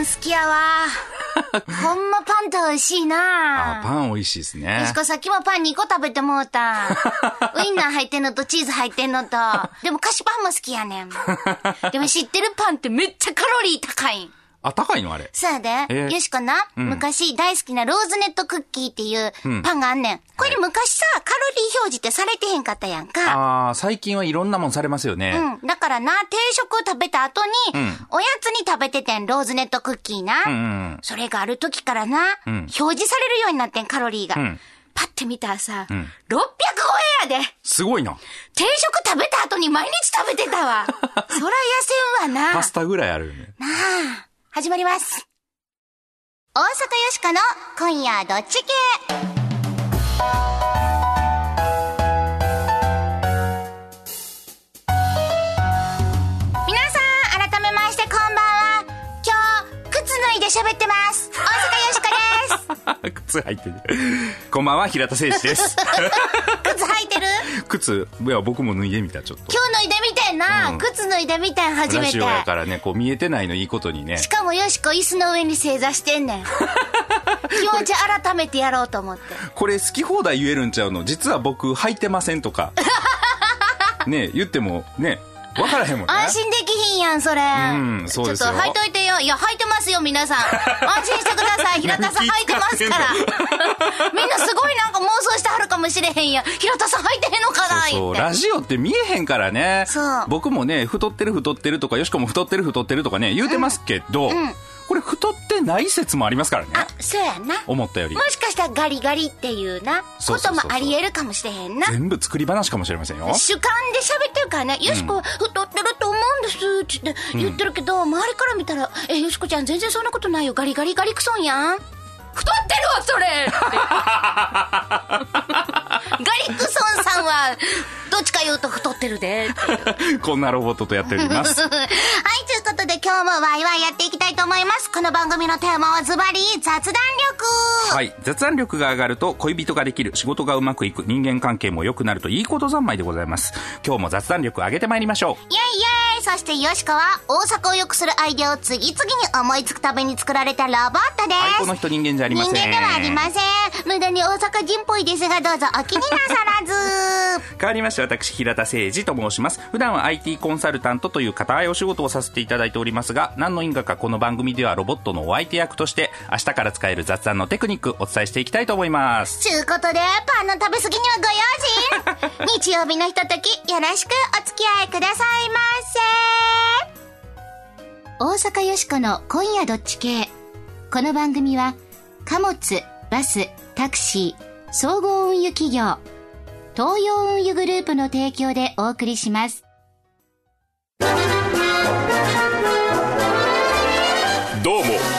ン好きやわ。ほんまパンって美味しいなあ、パン美味しいですねよし。こさっきもパン2個食べてもうた。ウインナー入ってんのとチーズ入ってんのと。でも菓子パンも好きやねん。でも知ってるパンってめっちゃカロリー高いん。あ、高いのあれ。そうやで。えーよしこな、昔大好きなローズネットクッキーっていうパンがあんねん。これ昔さ、カロリー表示ってされてへんかったやんか。ああ、最近はいろんなもんされますよね。うん。だからな、定食食べた後に、んおやつに食べててん、ローズネットクッキーな。うんうん。それがある時からな、ん表示されるようになってん、カロリーが。んパッて見たらさ、ん600超えやで。すごいな。定食食べた後に毎日食べてたわ。そら痩せんわな。パスタぐらいあるよね。なあ、始まります。大阪よしこの今夜どっち系皆さん、改めましてこんばんは。今日、靴脱いで喋ってます。大阪よしこです。靴履いてる。こんばんは、平田誠二です。靴履いてる？靴、いや、僕も脱いでみた、ちょっと。今日脱いでみな。うん靴脱いでみてん、初めてラジオ。やからね、こう見えてないのいいことにね。しかもよしこ椅子の上に正座してんねん。気持ち改めてやろうと思って。これ好き放題言えるんちゃうの？実は僕履いてませんとか。ね言ってもね、わからへんもんね。安心できひんやん、それ。んそうですよちょっと履いといてよ。いや、履いてますよ、皆さん。安心してください。平田さん履いてますから。みんなすごいなんか妄想してはるかもしれへんやん。平田さん履いてへんのかなそう。ラジオって見えへんからね。そう僕もね、太ってる太ってるとか、よしこも太ってる太ってるとかね、言うてますけど、んこれ太ってない説もありますからね。あ、そうやな。思ったよりも。しかしたらガリガリっていうな、こともあり得るかもしれへんな。全部作り話かもしれませんよ。主観で喋ってるからね、よしこ、太ってると思うんですって言ってるけど、周りから見たら、え、よしこちゃん全然そんなことないよ。ガリガリガリクソンやん。太ってるわ、それ ガリクソンさんは、どっちか言うと太ってるで。こんなロボットとやっております。はい、ということで今日もワイワイやっていきたいと思います。この番組のテーマはズバリ雑談力。はい。雑談力が上がると恋人ができる、仕事がうまくいく、人間関係も良くなるといいこと三昧でございます。今日も雑談力上げてまいりましょう。イェイイェイそしてよしこは大阪を良くするアイデアを次々に思いつくために作られたロボットです。はい、この人人間じゃありません。人間ではありません。無駄に大阪人っぽいですが、どうぞお気になさらず。変わりまして私平田誠二と申します普段は IT コンサルタントという固いお仕事をさせていただいておりますが何の因果かこの番組ではロボットのお相手役として明日から使える雑談のテクニックお伝えしていきたいと思いますちゅうことで、パンの食べ過ぎにはご用心。日曜日のひととき、よろしくお付き合いくださいませ。大阪よしこの今夜どっち系。この番組は、貨物、バス、タクシー、総合運輸企業、東洋運輸グループの提供でお送りします。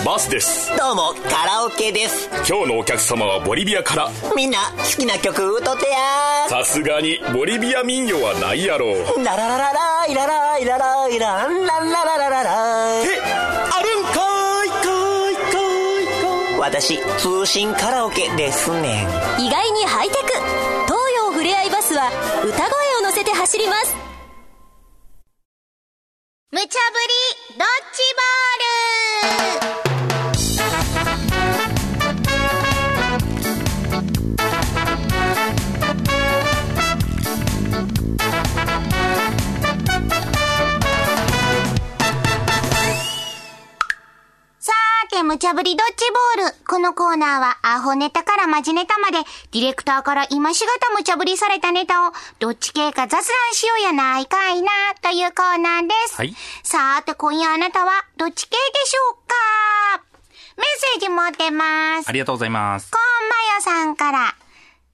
バスです。どうもカラオケです。今日のお客様はボリビアから。みんな好きな曲歌ってやさすがにボリビア民謡はないやろう。ララララライラライラライランランラララララえあるんかいかいかいかい私通信カラオケですね意外にハイテク東洋ふれあいバスは歌声を乗せて走ります無茶ぶりドッジボール無茶ぶりドッジボール。このコーナーは、アホネタからマジネタまで、ディレクターから今しがた無茶ぶりされたネタを、どっち系か雑談しようやないかいな、というコーナーです。はいさーて、今夜あなたは、どっち系でしょうか？メッセージ持ってます。ありがとうございますコーンマヨさんから、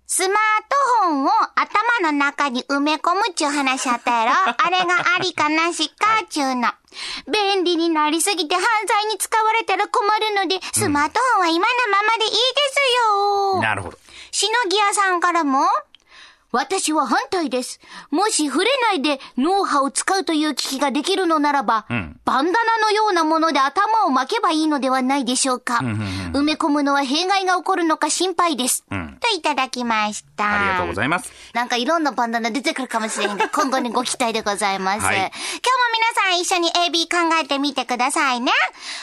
スマートフォンを頭の中に埋め込むっちゅう話あったやろ？あれがありかなしかっちゅうの。便利になりすぎて犯罪に使われたら困るので、スマートフォンは今のままでいいですよ。なるほどしのぎ屋さんからも、私は反対です。もし触れないで脳波を使うという機器ができるのならば、バンダナのようなもので頭を巻けばいいのではないでしょうか。埋め込むのは弊害が起こるのか心配です。といただきました。ありがとうございます。なんかいろんなバンダナ出てくるかもしれんが、今後にご期待でございます。はい今日も皆さん一緒に AB 考えてみてくださいね。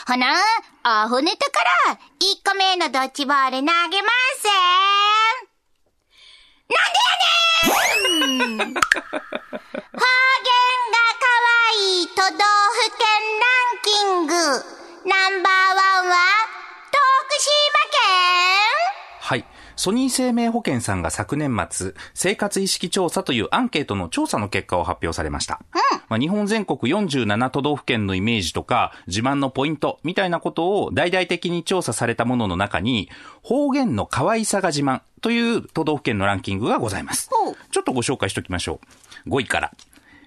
ほな、アホネタから1個目のドッジボール投げます。なんでやねん。方言が可愛い都道府県ランキング。ナンバーワンは徳島県。はい。ソニー生命保険さんが昨年末、生活意識調査というアンケートの調査の結果を発表されました。まあ、日本全国47都道府県のイメージとか、自慢のポイントみたいなことを大々的に調査されたものの中に、方言の可愛さが自慢という都道府県のランキングがございます。ちょっとご紹介しておきましょう。5位から。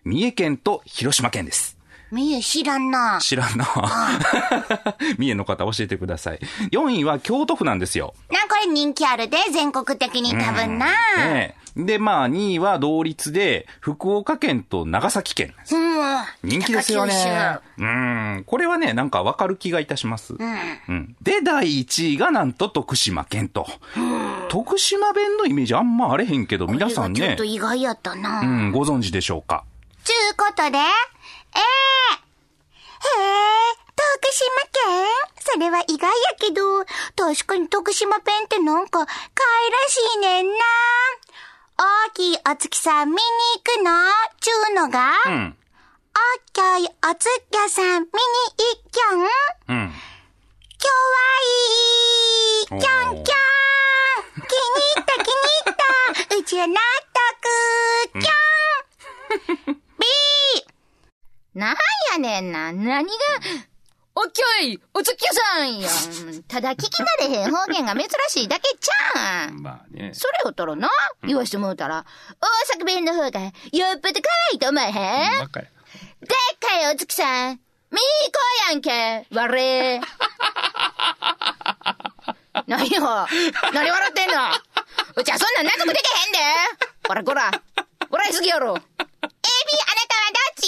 三重県と広島県です。みえ知らんな。知らんな。三重の方教えてください。4位は京都府なんですよ。な、これ人気あるで、全国的に多分な。ねえで、まあ、2位は同率で、福岡県と長崎県。うん。人気ですよね。うん。これはね、なんかわかる気がいたします。うん。で、第1位がなんと徳島県と。徳島弁のイメージあんまあれへんけど、皆さんねちょっと、意外やったな。うん、ご存知でしょうか。ちゅうことで、ええへえ、徳島県それは意外やけど、確かに徳島弁ってなんか、可愛らしいねんな。大きいお月さん見に行くの？ちゅうのが、うん。おっきょいお月夜さん見に行っきょん？うん。きょわいいきょんきょん気に入った気に入った うちは納得きょん !B! なんやねんな。何が、おっきょいお月夜さんや。ただ聞き慣れへん方言が珍しいだけちゃうん。まあね。それをとろな、言わしてもうたら、大阪弁の方がよっぽど可愛いと思えへん？でっかいお月さん、見に行こうやんけ、われ。何よ、何笑ってんの？うちはそんなん納得できへんで。こらこら、笑いすぎやろ。エビ、あなたはどっち？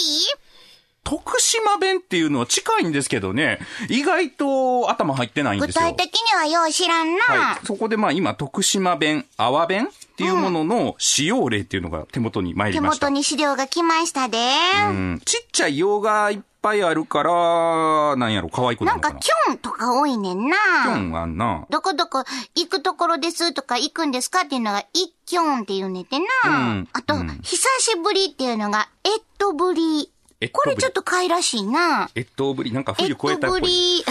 徳島弁っていうのは近いんですけどね、意外と頭入ってないん具ですよ。体的にはよう知らんな。はい。そこでまあ今、徳島弁、阿波弁っていうものの使用例っていうのが手元に参り手ました。元に資料が来ましたで。うん。ちっちゃい用がいっぱいあるから、なんやろ、可愛くななんか、るのかな。キョンとか多いねんな。キョンあんな。どこどこ行くところですとか行くんですかっていうのが、イッキョンって言うねんてな。うんあと、うん久しぶりっていうのが、エットぶり。これちょっと可愛らしいな。越冬ぶり、なんか冬越えたトっぽい。ぶり。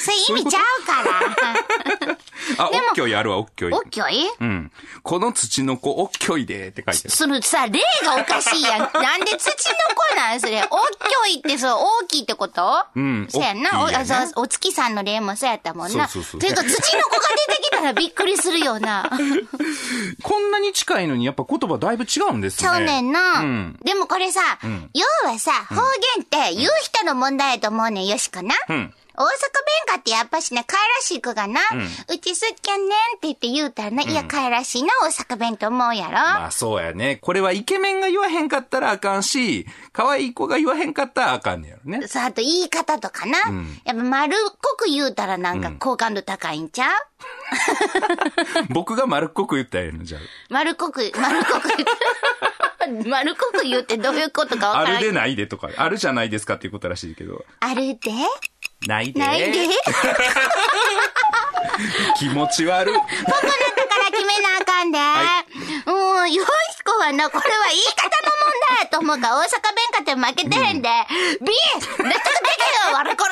そういう意味ちゃうから。あ、おっきょいあるわ、おっきょい。おっきょいうん。この土の子、おっきょいでって書いてある。そのさ、例がおかしいやん。なんで土の子なん？それ。おっきょいってそう、大きいってこと？うんそうやんな。お大きいやなあそうお月さんの例もそうやったもんな。そうそうそうていうか、土の子が出てきたらびっくりするよな。こんなに近いのに、やっぱ言葉だいぶ違うんですね。ちゃうねんな。うん。でもこれさ、ん要はさ、方言って言う人の問題やと思うねん、よしかな。うん。大阪弁かってやっぱしね、可愛らしい子がな、うちすっきゃんねんって言って言うたらな、いや、可愛らしいな、大阪弁と思うやろ。まあそうやね。これはイケメンが言わへんかったらあかんし、可愛い子が言わへんかったらあかんねやろね。さあ、あと言い方とかな。んやっぱ丸っこく言うたらなんか好感度高いんちゃう、僕が丸っこく言ったらええの、じゃ丸っこく、丸っこく、丸っこく言うってどういうことかわあ。からん。あるでないでとか、あるじゃないですかっていうことらしいけど。あるで？ないで。ないで 気持ち悪い。ここなったから決めなあかんで。うん、よしこはな、これは言い方の問題やと思うから、大阪弁かって負けてへんで。ビ納得できよ、わらこら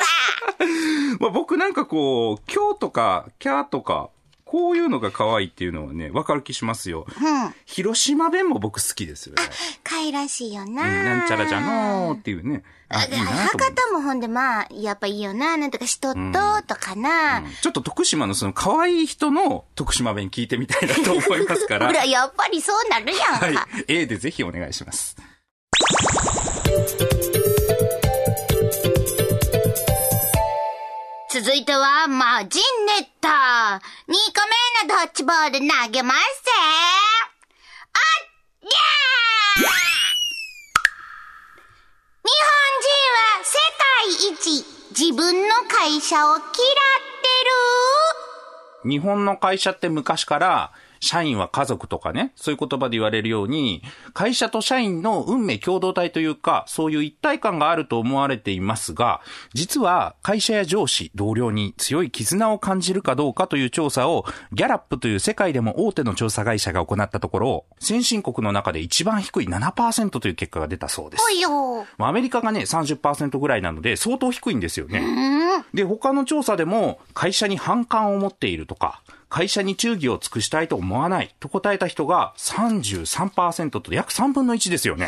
まあ、僕なんかこう、今日とか、キャーとか、こういうのが可愛いっていうのはね、わかる気しますよ。うん。広島弁も僕好きですよね。かいらしいよな。うんなんちゃらじゃのーっていうね。あ、いいなと思博う。多もほんでまあ、やっぱいいよな。なんとかしとっととかな。ちょっと徳島のその可愛い人の徳島弁聞いてみたいなと思いますから。ほら、やっぱりそうなるやんか。はい。A でぜひお願いします。続いては、マジネッタ。2個目のドッジボール投げますぜ。あっ、やー日本人は世界一自分の会社を嫌ってる。日本の会社って昔から、社員は家族とかね、そういう言葉で言われるように、会社と社員の運命共同体というか、そういう一体感があると思われていますが、実は会社や上司、同僚に強い絆を感じるかどうかという調査を、ギャラップという世界でも大手の調査会社が行ったところ、先進国の中で一番低い7%という結果が出たそうです。アメリカがね、30%ぐらいなので、相当低いんですよね。で、他の調査でも、会社に反感を持っているとか、会社に忠義を尽くしたいと思わないと答えた人が33%と約3分の1ですよね。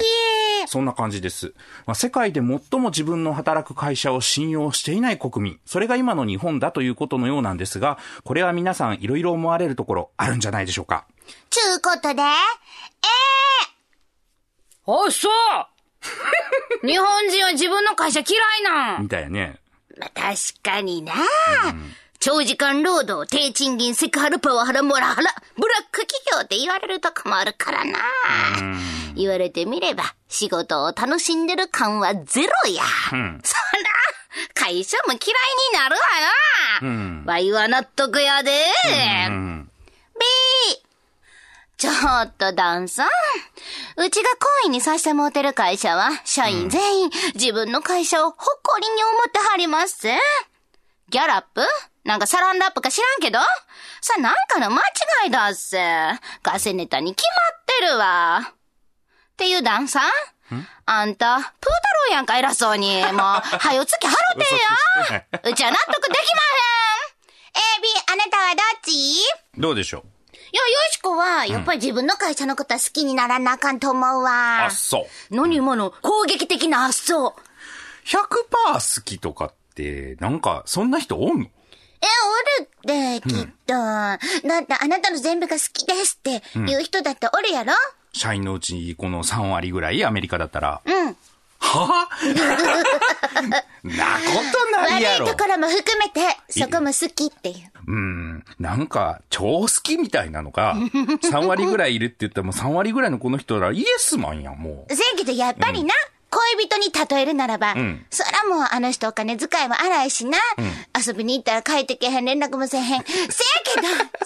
そんな感じです。まあ、世界で最も自分の働く会社を信用していない国民、それが今の日本だということのようなんですが、これは皆さんいろいろ思われるところあるんじゃないでしょうか。ちゅうことで、えあ、そう 日本人は自分の会社嫌いなんみたいやね。ー、まあ、確かにな、長時間労働、低賃金、セクハラ、パワハラ、モラハラ、ブラック企業って言われるとこもあるからな。言われてみれば、仕事を楽しんでる感はゼロや。そら、会社も嫌いになるわな。わいは納得やで。うん。B! ちょっとダンさん。うちが懇意にさしてもうてる会社は、社員全員、自分の会社を誇りに思ってはりますぜ。ギャラップ？なんかサランラップか知らんけど？さ、なんかの間違いだっせ。ガセネタに決まってるわ。っていうダンさん？あんた、プー太郎やんか偉そうに。もう、はよ月払うてんや。うちは納得できまへん。A、B、あなたはどっち？どうでしょう？いや、よしこは、やっぱり自分の会社のことは好きにならなあかんと思うわ。あ、そう。何今の攻撃的な発想。100%好きとかって、なんか、そんな人おんの？え、おるって、きっと。だって、あなたの全部が好きですって言う人だっておるやろ？社員のうち、この3割ぐらい、アメリカだったら。うん。は？ぁ なことないやろ悪いと。ころも含めて、そこも好きっていう。うん。なんか、超好きみたいなのが、3割ぐらいいるって言ったらもう3割ぐらいのこの人らイエスマンやん、もう。せやけど、やっぱりな、恋人に例えるならば、んそらもうあの人お金遣いも荒いしな、遊びに行ったら帰ってけへん、連絡もせえへん。せやけど、好き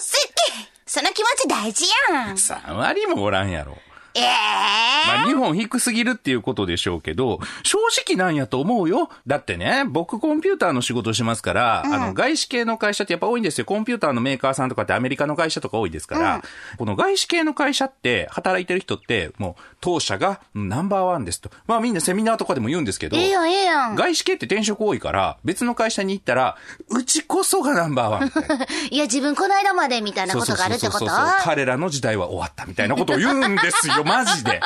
その気持ち大事やん。3割もおらんやろ。ええまあ、日本低すぎるっていうことでしょうけど、正直なんやと思うよ。だってね、僕コンピューターの仕事しますから、あの、外資系の会社ってやっぱ多いんですよ。コンピューターのメーカーさんとかってアメリカの会社とか多いですから、この外資系の会社って、働いてる人って、もう、当社がうんナンバーワンですと。まあみんなセミナーとかでも言うんですけど、ええやん、ええやん。外資系って転職多いから、別の会社に行ったら、うちこそがナンバーワン いや、自分この間までみたいなことがあるってこと？彼らの時代は終わったみたいなことを言うんですよ、マジで。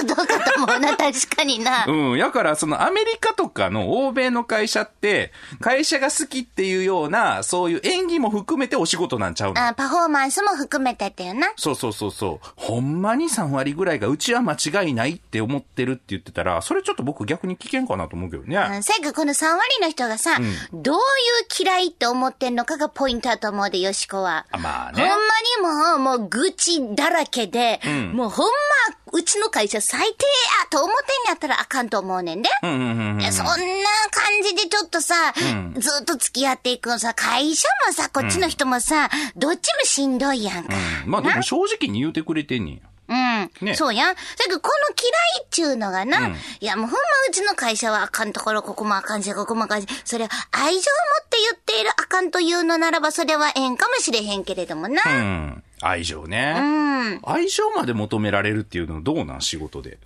とどうかと思うな、確かにな。うん。やから、そのアメリカとかの欧米の会社って、会社が好きっていうような、そういう演技も含めてお仕事なんちゃうの？あパフォーマンスも含めてっていうな。そうそうそうそう。ほんまに3割ぐらいがうちは間違いないって思ってるって言ってたら、それちょっと僕逆に危険かなと思うけどね。うん、せやけどこの3割の人がさ、どういう嫌いって思ってんのかがポイントだと思うで、よしこは。あまあほんまね。にもう、もう愚痴だらけで、もうほんま、うちの会社最低やと思ってんやったらあかんと思うねんで。うんうんうんうんいやそんな感じでちょっとさ、ずっと付き合っていくのさ、会社もさ、こっちの人もさ、どっちもしんどいやんか。まあでも正直に言うてくれてんねんや。うん。ねそうやん。だけど、この嫌いっちゅうのがな、いや、もうほんまうちの会社はあかんところ、ここもあかんし、ここもあかんし、それは愛情を持って言っているあかんというのならば、それはええんかもしれへんけれどもな。うん。愛情ね。うん。愛情まで求められるっていうのどうなん？仕事で。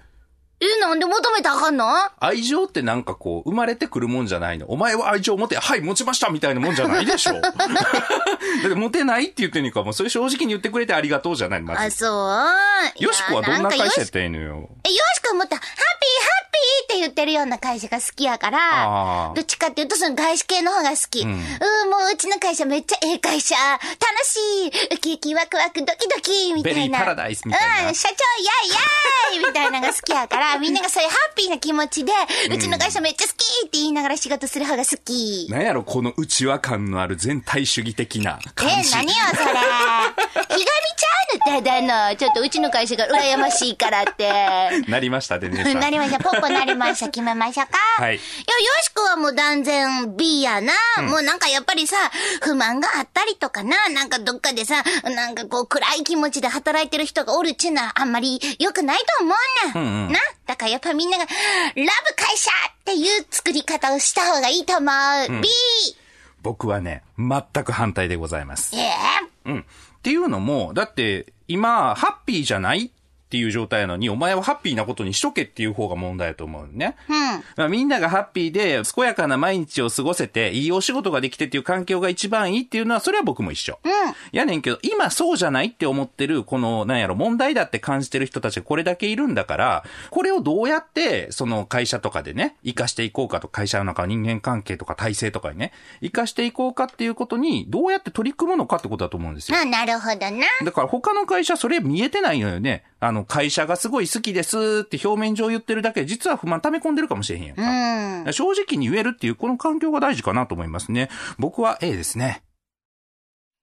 え、なんで求めたらあかんの？愛情ってなんかこう、生まれてくるもんじゃないの。お前は愛情を持て、はい、持ちましたみたいなもんじゃないでしょ。だって持てないって言ってんのか、もうそれ正直に言ってくれてありがとうじゃない、まあ、ず。そうよしこはどんな会社やったらええのよ。え、よしこもっと、ハッピーハッピーって言ってるような会社が好きやかあらー、どっちかっていうとその外資系の方が好き。うん、もううちの会社めっちゃええ会社、楽しい、ウキウキワクワクドキドキ、みたいな。ベリーパラダイスみたいなうん、社長イェイイェイみたいなのが好きやから、みんながそういうハッピーな気持ちで、うちの会社めっちゃ好きって言いながら仕事する方が好き。なんやろ、この内輪感のある全体主義的なえ、感じ。何よ、それ。ひがみちゃうの、ただの。ちょっとうちの会社が羨ましいからって。なりましたね、姉さん。なりました。ポッポなりました。決めましょうか。はいいや、よしくはもう断然 B やな。もうなんかやっぱりさ、不満があったりとかな。なんかどっかでさ、なんかこう暗い気持ちで働いてる人がおるっちゅうのはあんまり良くないと思うねん。な？だからやっぱみんなが、ラブ会社っていう作り方をした方がいいと思う。B! 僕はね、全く反対でございます。ええうん。っていうのも、だって、今、ハッピーじゃないっていう状態なのに、お前はハッピーなことにしとけっていう方が問題だと思うね。うん。まあみんながハッピーで、健やかな毎日を過ごせて、いいお仕事ができてっていう環境が一番いいっていうのは、それは僕も一緒。うん。やねんけど、今そうじゃないって思ってる、この、なんやろ、問題だって感じてる人たちがこれだけいるんだから、これをどうやって、その会社とかでね、活かしていこうかと、会社の中の人間関係とか体制とかにね、活かしていこうかっていうことに、どうやって取り組むのかってことだと思うんですよ。あ、なるほどな。だから他の会社それ見えてないのよね。あの、会社がすごい好きですって表面上言ってるだけで、実は不満溜め込んでるかもしれへんやんか。うん。正直に言えるっていう、この環境が大事かなと思いますね。僕は A ですね。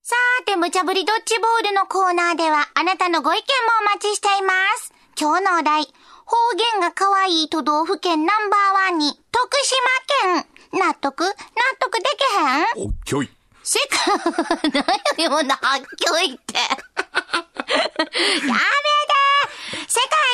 さーて、無茶ぶりドッジボールのコーナーでは、あなたのご意見もお待ちしています。今日のお題、方言が可愛い都道府県ナンバーワンに、徳島県。納得？納得できへん？おっきょい。世界、何やねん、もんな、はっきょいって。やめ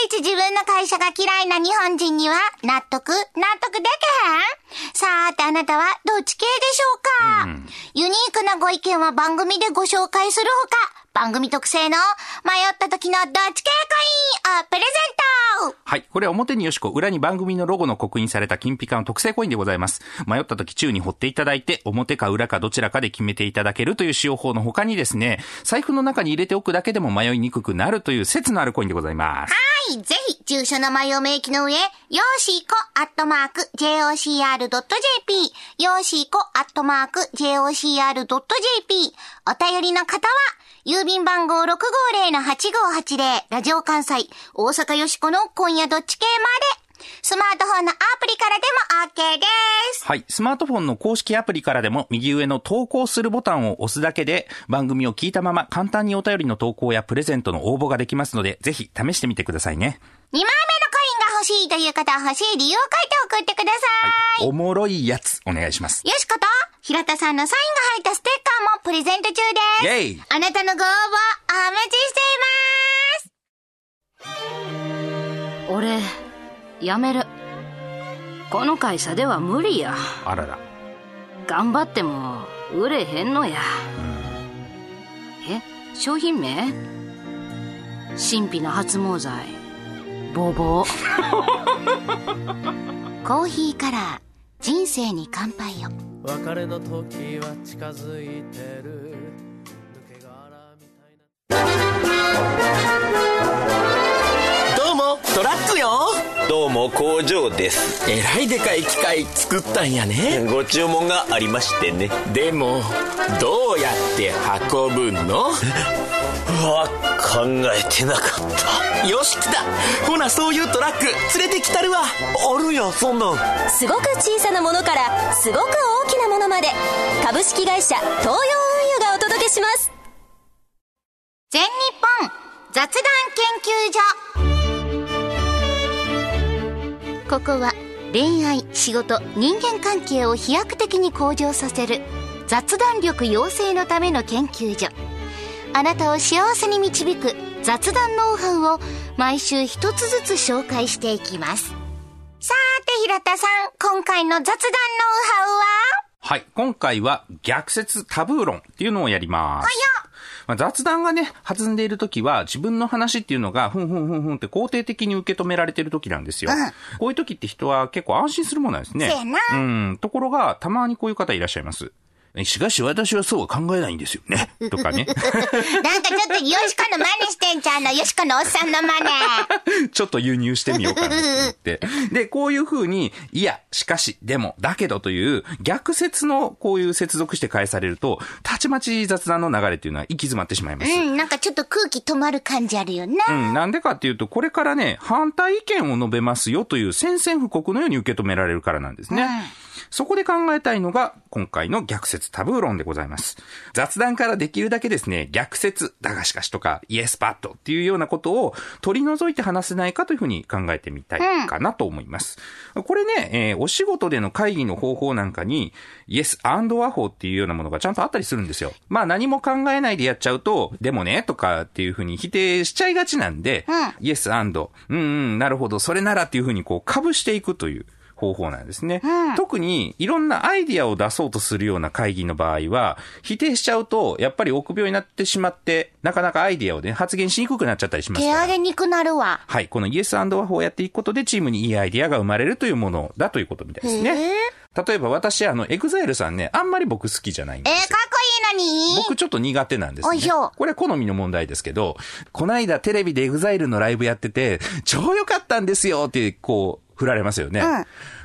て世界一自分の会社が嫌いな日本人には、納得。納得できへん？さーてあなたはどっち系でしょうか、ユニークなご意見は番組でご紹介するほか、番組特製の迷った時のどっち系コインをプレゼントはい。これは表によしこ、裏に番組のロゴの刻印された金ピカの特製コインでございます。迷った時宙に掘っていただいて、表か裏かどちらかで決めていただけるという使用法の他にですね、財布の中に入れておくだけでも迷いにくくなるという説のあるコインでございます。はい、ぜひ、住所名前を明記の上、よーしーこ、アットマーク、jocr.jp、よーしーこ、アットマーク、jocr.jp、お便りの方は、郵便番号650-8580、ラジオ関西、大阪よしこの今夜どっち系まで、スマートフォンのアプリからでも OK です。はい。スマートフォンの公式アプリからでも右上の投稿するボタンを押すだけで番組を聞いたまま簡単にお便りの投稿やプレゼントの応募ができますので、ぜひ試してみてくださいね。2枚目のコインが欲しいという方は欲しい理由を書いて送ってください。おもろいやつ、お願いします。よしこと、平田さんのサインが入ったステッカーもプレゼント中です。イェイあなたのご応募お待ちしています。俺、辞める。この会社では無理や。あらら。頑張っても売れへんのや。え商品名？神秘な発毛剤。ボーボ。ー。コーヒーカラー、人生に乾杯を。別れの時は近づいてる。抜け殻みたいな。どうもトラックよ。どうも工場です。えらいでかい機械作ったんやね。ご注文がありましてね。でもどうやって運ぶの？う わ考えてなかった。よし来た。ほなそういうトラック連れてきたるわ。あるやんそんなん。すごく小さなものからすごく大きなものまで株式会社東洋運輸がお届けします。全日本雑談研究所。ここは恋愛仕事人間関係を飛躍的に向上させる雑談力養成のための研究所。あなたを幸せに導く雑談ノウハウを毎週一つずつ紹介していきますさーて平田さん今回の雑談ノウハウは？はい。今回は逆説タブー論っていうのをやります。まあ、雑談がね、弾んでいる時は自分の話っていうのがふんふんふんふんって肯定的に受け止められてる時なんですよ。こういう時って人は結構安心するものなんですね。うん。ところが、たまにこういう方いらっしゃいます。しかし私はそうは考えないんですよね。とかね。なんかちょっとヨシコの真似してんじゃんの、ヨシコのおっさんの真似。ちょっと輸入してみようかなと思って。で、こういう風に、いや、しかし、でも、だけどという逆説のこういう接続して返されると、たちまち雑談の流れっていうのは行き詰まってしまいます。うん、なんかちょっと空気止まる感じあるよな。うん、なんでかっていうと、これからね、反対意見を述べますよという宣戦布告のように受け止められるからなんですね。そこで考えたいのが、今回の逆説タブー論でございます。雑談からできるだけですね、逆説、だがしかしとか、イエスパッドっていうようなことを取り除いて話せないかというふうに考えてみたいかなと思います。これね、えーお仕事での会議の方法なんかに、イエスアンド和法っていうようなものがちゃんとあったりするんですよ。まあ何も考えないでやっちゃうと、でもね、とかっていうふうに否定しちゃいがちなんで、イエスアンド、うんうん、なるほど、それならっていうふうにこう、被していくという。方法なんですね、特にいろんなアイディアを出そうとするような会議の場合は、否定しちゃうと、やっぱり臆病になってしまって、なかなかアイディアをね、発言しにくくなっちゃったりします。手上げにくなるわ。はい。このイエス話法をやっていくことでチームにいいアイディアが生まれるというものだということみたいですね。例えば私、あの、 EXILE さんね、あんまり僕好きじゃないんでえー、すよかっ。こいいのに僕ちょっと苦手なんですねおいしょ。これは好みの問題ですけど、こないだテレビで EXILE のライブやってて、超良かったんですよって、こう、振られますよね。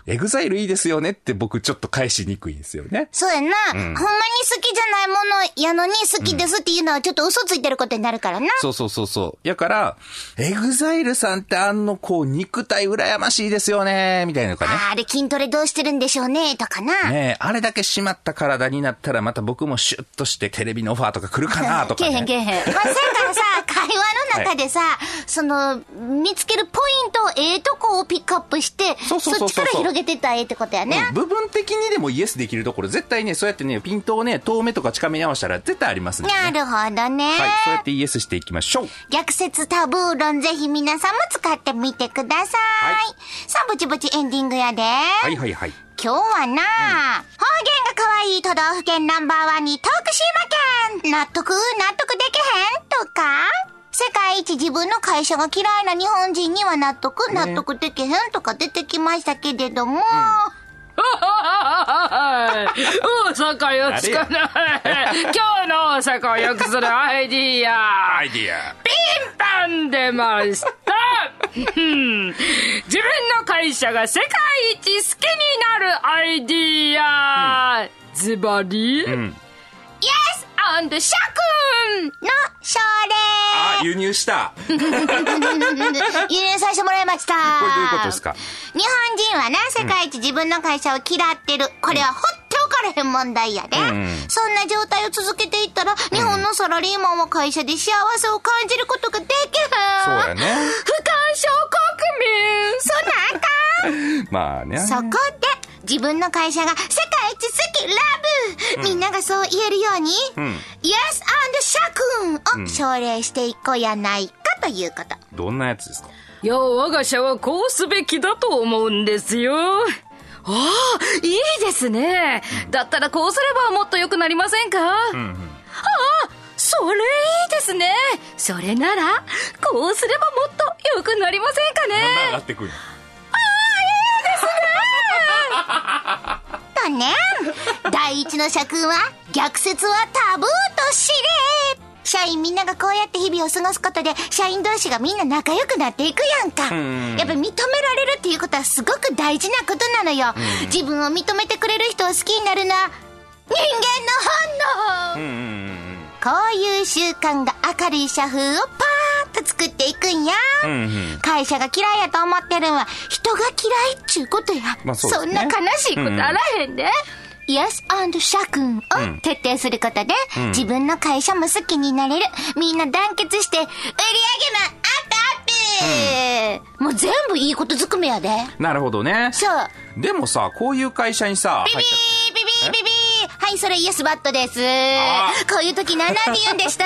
EXILE いいですよねって僕ちょっと返しにくいんですよね。そうやな、ほんまに好きじゃないものやのに好きですっていうのはちょっと嘘ついてることになるからな。そうそうそうそう。やから、 EXILE さんってあんのこう肉体羨ましいですよね、みたいなのかね。あれ筋トレどうしてるんでしょうね、とかな。ねえ、あれだけ締まった体になったらまた僕もシュッとしてテレビのオファーとか来るかなとか、ね。けえへんけえへん。まあ、せやからさ、中でさ、その、見つけるポイント、ええとこをピックアップして、そっちから広げてったらええってことやね。うん部分的にでもイエスできるところ、絶対ね、そうやってね、ピントをね、遠目とか近めに合わせたら絶対ありますね。なるほどね。はい、そうやってイエスしていきましょう。逆説タブー論ぜひ皆さんも使ってみてください。はいさあ、ぼちぼちエンディングやで。はいはいはい。今日はな、方言が可愛い都道府県ナンバーワンに徳島県納得？納得できへん？とか？世界一自分の会社が嫌いな日本人には納得、納得できへんとか出てきましたけれども、大阪よつかない。今日の大阪を良くするアイディア。アイディア。ピンパン出ましたうん自分の会社が世界一好きになるアイディア、ズバリ、うん。Yes! アンドシャ君の輸入した。輸入させてもらいました。いうことですか？日本人はな、世界一自分の会社を嫌ってる。これはほっておかれへん問題やで。んそんな状態を続けていったら、日本のサラリーマンは会社で幸せを感じることができへん。そうやね。不感症国民そんなんあかん まあね。そこで、自分の会社が世界一好き、ラブ、みんながそう言えるように、ん Yes and シャ君を奨励していこうやないかということ。どんなやつですか？いや、我が社はこうすべきだと思うんですよ。ああ、いいですね。だったらこうすればもっと良くなりませんか、ああ、それいいですね。それなら、こうすればもっと良くなりませんかね。第一の社訓は、逆説はタブーと知れ。社員みんながこうやって日々を過ごすことで、社員同士がみんな仲良くなっていくやんか。ん。やっぱ認められるっていうことはすごく大事なことなのよ。自分を認めてくれる人を好きになるのは、人間の本能、こういう習慣が明るい社風をパ作っていくんや。うん。うんうん。会社が嫌いやと思ってるんは人が嫌いっちゅうことや。まあそねんな悲しいことあらへんで。Yes and 社君を徹底することで、自分の会社も好きになれる。みんな団結して、売り上げもアップアップ、もう全部いいことずくめやで。なるほどね。そう。でもさ、こういう会社にさ、ビビービビービビーはい、それイエスバットです。あこういう時何なんて言うんでした？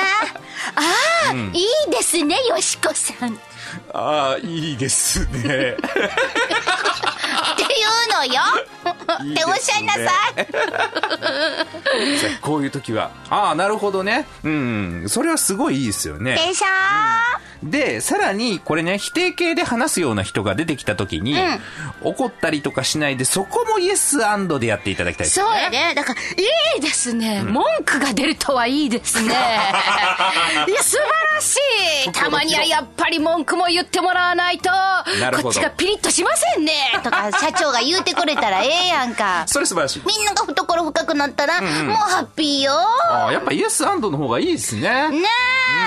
ああ、いいですね、よしこさん。ああ、いいですね。言うのよ。っておっしゃいなさい。こういう時は。ああ、なるほどね。うん。それはすごいいいですよね。でしょで、さらに、これね、否定形で話すような人が出てきた時に、怒ったりとかしないで、そこもイエスでやっていただきたいですね。そうやね。だから、いいですね。文句が出るとはいいですね。いや、素晴らしい。たまにはやっぱり文句も言ってもらわないと、こっちがピリッとしませんね。とか、社長が言うてくれたらええやんか。それ素晴らしい。みんなが懐深くなったら、もうハッピーよ。ああ、やっぱイエスの方がいいですね。ね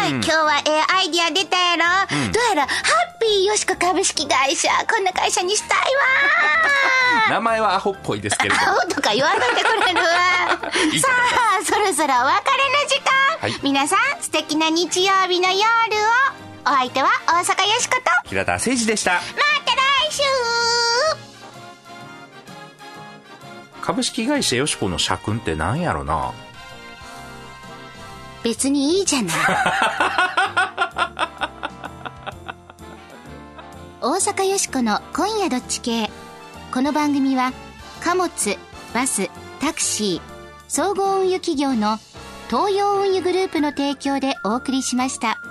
え、今日はええアイディア出たやろ、どうやら、ハッピーよしこ株式会社、こんな会社にしたいわ 名前はアホっぽいですけれど。アホとか言わんといてくれるわ さあ、そろそろお別れの時間、はい。皆さん、素敵な日曜日の夜を。お相手は大阪よしこと、ま平田誠二でした。た来週。株式会社よしこの社訓って何やろな。別にいいじゃない。大阪よしこの今夜どっち系。この番組は貨物、バス、タクシー、総合運輸企業の東洋運輸グループの提供でお送りしました。